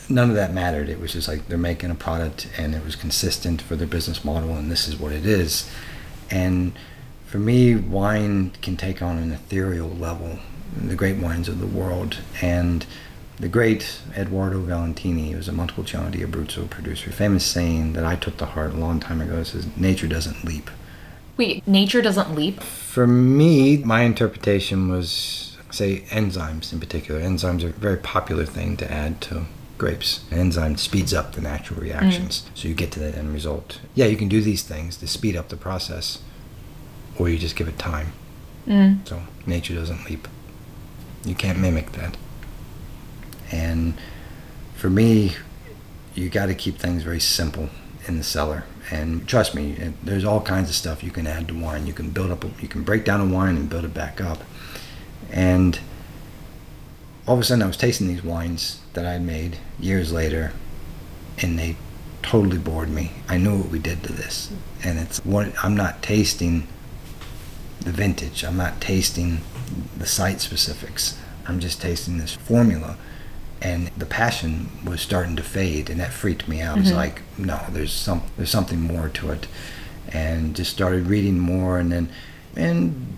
none of that mattered. It was just like they're making a product and it was consistent for their business model and this is what it is. And for me, wine can take on an ethereal level, the great wines of the world. And the great Edoardo Valentini, who was a Montepulciano di Abruzzo producer, famous saying that I took to heart a long time ago says, Nature doesn't leap. Wait, nature doesn't leap? For me, my interpretation was, say, enzymes in particular. Enzymes are a very popular thing to add to grapes. An enzyme speeds up the natural reactions, so you get to that end result. Yeah, you can do these things to speed up the process, or you just give it time. Mm. So nature doesn't leap. You can't mimic that. And for me, you got to keep things very simple in the cellar. And trust me, there's all kinds of stuff you can add to wine. You can build up, you can break down a wine and build it back up. And all of a sudden, I was tasting these wines that I had made years later, and they totally bored me. I knew what we did to this, and it's what I'm not tasting the vintage. I'm not tasting the site specifics. I'm just tasting this formula. And the passion was starting to fade, and that freaked me out. It was mm-hmm. like, no, there's some, there's something more to it, and just started reading more, and then, and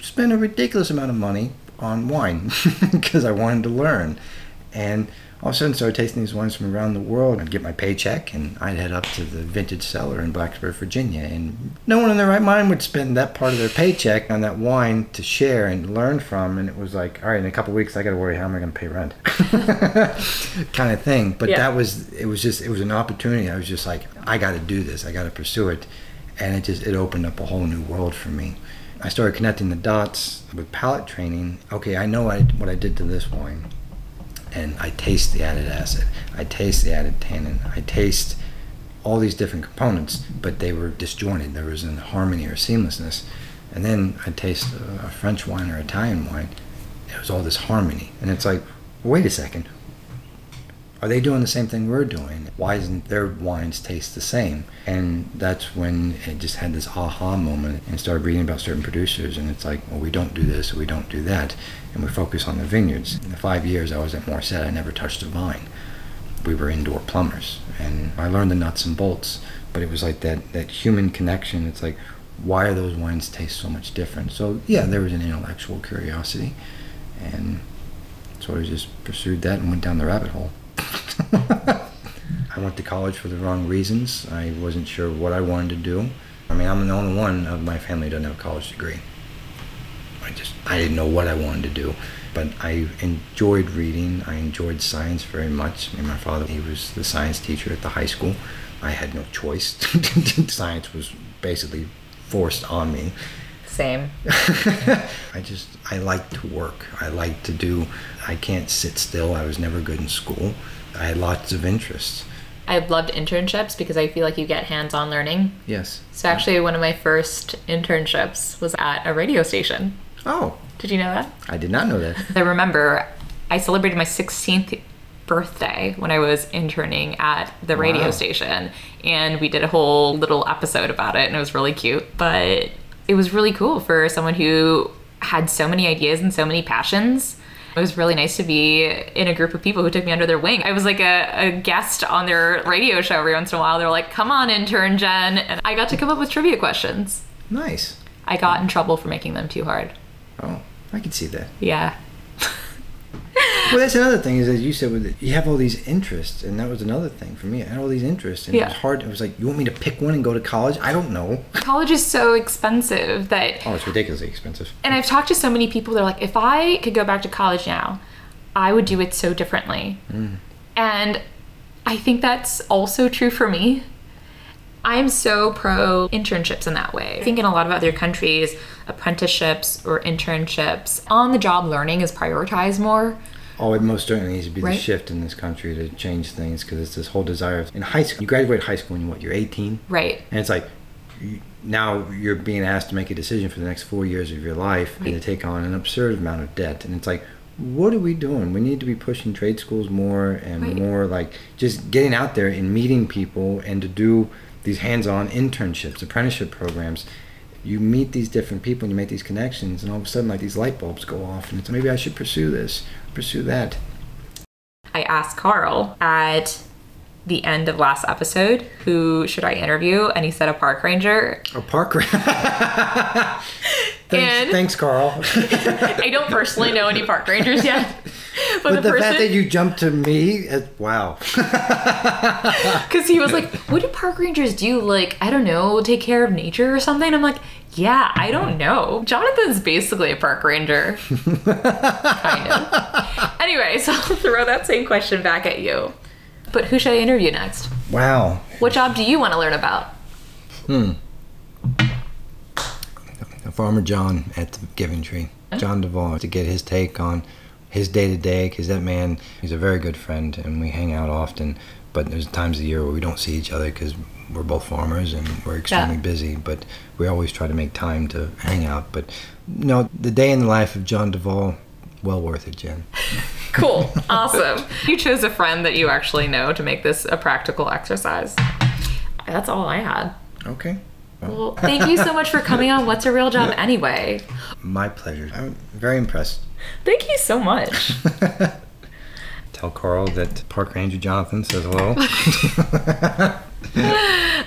spent a ridiculous amount of money on wine because I wanted to learn. And all of a sudden started tasting these wines from around the world. I'd get my paycheck and I'd head up to the vintage cellar in Blacksburg, Virginia. And no one in their right mind would spend that part of their paycheck on that wine to share and learn from. And it was like, all right, in a couple of weeks, I got to worry how am I going to pay rent, kind of thing. But Yeah. that was, it was just, it was an opportunity. I was just like, I got to do this. I got to pursue it. And it just, it opened up a whole new world for me. I started connecting the dots with palate training. Okay, I know I, what I did to this wine and I taste the added acid. I taste the added tannin. I taste all these different components, but they were disjointed. There was an harmony or seamlessness. And then I taste a, a French wine or Italian wine. It was all this harmony, and it's like, wait a second. Are they doing the same thing we're doing? Why isn't their wines taste the same? And that's when it just had this aha moment and started reading about certain producers. And it's like, well, we don't do this, we don't do that. And we focus on the vineyards. In the five years I was at Morrisette, I never touched a vine. We were indoor plumbers. And I learned the nuts and bolts. But it was like that, that human connection. It's like, why are those wines taste so much different? So, yeah, there was an intellectual curiosity. And so I just pursued that and went down the rabbit hole. I went to college for the wrong reasons. I wasn't sure what I wanted to do. I mean, I'm the only one of my family that doesn't have a college degree. I just I didn't know what I wanted to do, but I enjoyed reading. I enjoyed science very much. I mean, my father he was the science teacher at the high school. I had no choice. science was basically forced on me. Same. I just I like to work. I like to do. I can't sit still. I was never good in school. I had lots of interests. I loved internships because I feel like you get hands-on learning. Yes. So actually, one of my first internships was at a radio station. Oh, Did you know that? I did not know that. I remember I celebrated my 16th birthday when I was interning at the radio Wow. station, and we did a whole little episode about it, and it was really cute. But it was really cool for someone who had so many ideas and so many passions. It was really nice to be in a group of people who took me under their wing. I was like a, a guest on their radio show every once in a while. They were like, come on, intern Jen. And I got to come up with trivia questions. Nice. I got in trouble for making them too hard. Oh, I can see that. Yeah. Well, that's another thing is that you said with it, you have all these interests, and that was another thing for me. I had all these interests, and it was hard. It was like, you want me to pick one and go to college? I don't know. College is so expensive that Oh, it's ridiculously expensive. and I've talked to so many people. They're like, if I could go back to college now, I would do it so differently. Mm. And I think that's also true for me. I am so pro internships in that way. I think in a lot of other countries, apprenticeships or internships, on the job learning is prioritized more. Oh, it most certainly needs to be the shift in this country to change things because it's this whole desire. Of, in high school, you graduate high school and you what? You're 18, Right. and it's like now you're being asked to make a decision for the next four years of your life and to take on an absurd amount of debt, and it's like. What are we doing? We need to be pushing trade schools more and Right. more like just getting out there and meeting people and to do these hands-on internships, apprenticeship programs. You meet these different people and you make these connections, and all of a sudden, like these light bulbs go off, and it's maybe I should pursue this, pursue that. I asked Carl at the end of last episode, who should I interview? And he said a park ranger. A park ranger. thanks, thanks, Carl. I don't personally know any park rangers yet. But, the, the person, fact that you jumped to me, wow. because he was like, "What do park rangers do? Like, I don't know, take care of nature or something." I'm like, "Yeah, I don't know." Jonathan's basically a park ranger, kind of. Anyway, so I'll throw that same question back at you. But who should I interview next? wow. What job do you want to learn about? Hmm. Farmer John at the Giving Tree, John Duvall, to get his take on his day to day, because that man, he's a very good friend, and we hang out often. But there's times of the year where we don't see each other because we're both farmers and we're extremely Yeah. busy. But we always try to make time to hang out. But no, the day in the life of John Duvall, well worth it, Jen. Cool. Awesome. You chose a friend that you actually know to make this a practical exercise. That's all I had. Okay. Well, thank you so much for coming on What's a Real Job Anyway. My pleasure. I'm very impressed. Thank you so much. Tell Carl that Park Ranger Jonathan says hello.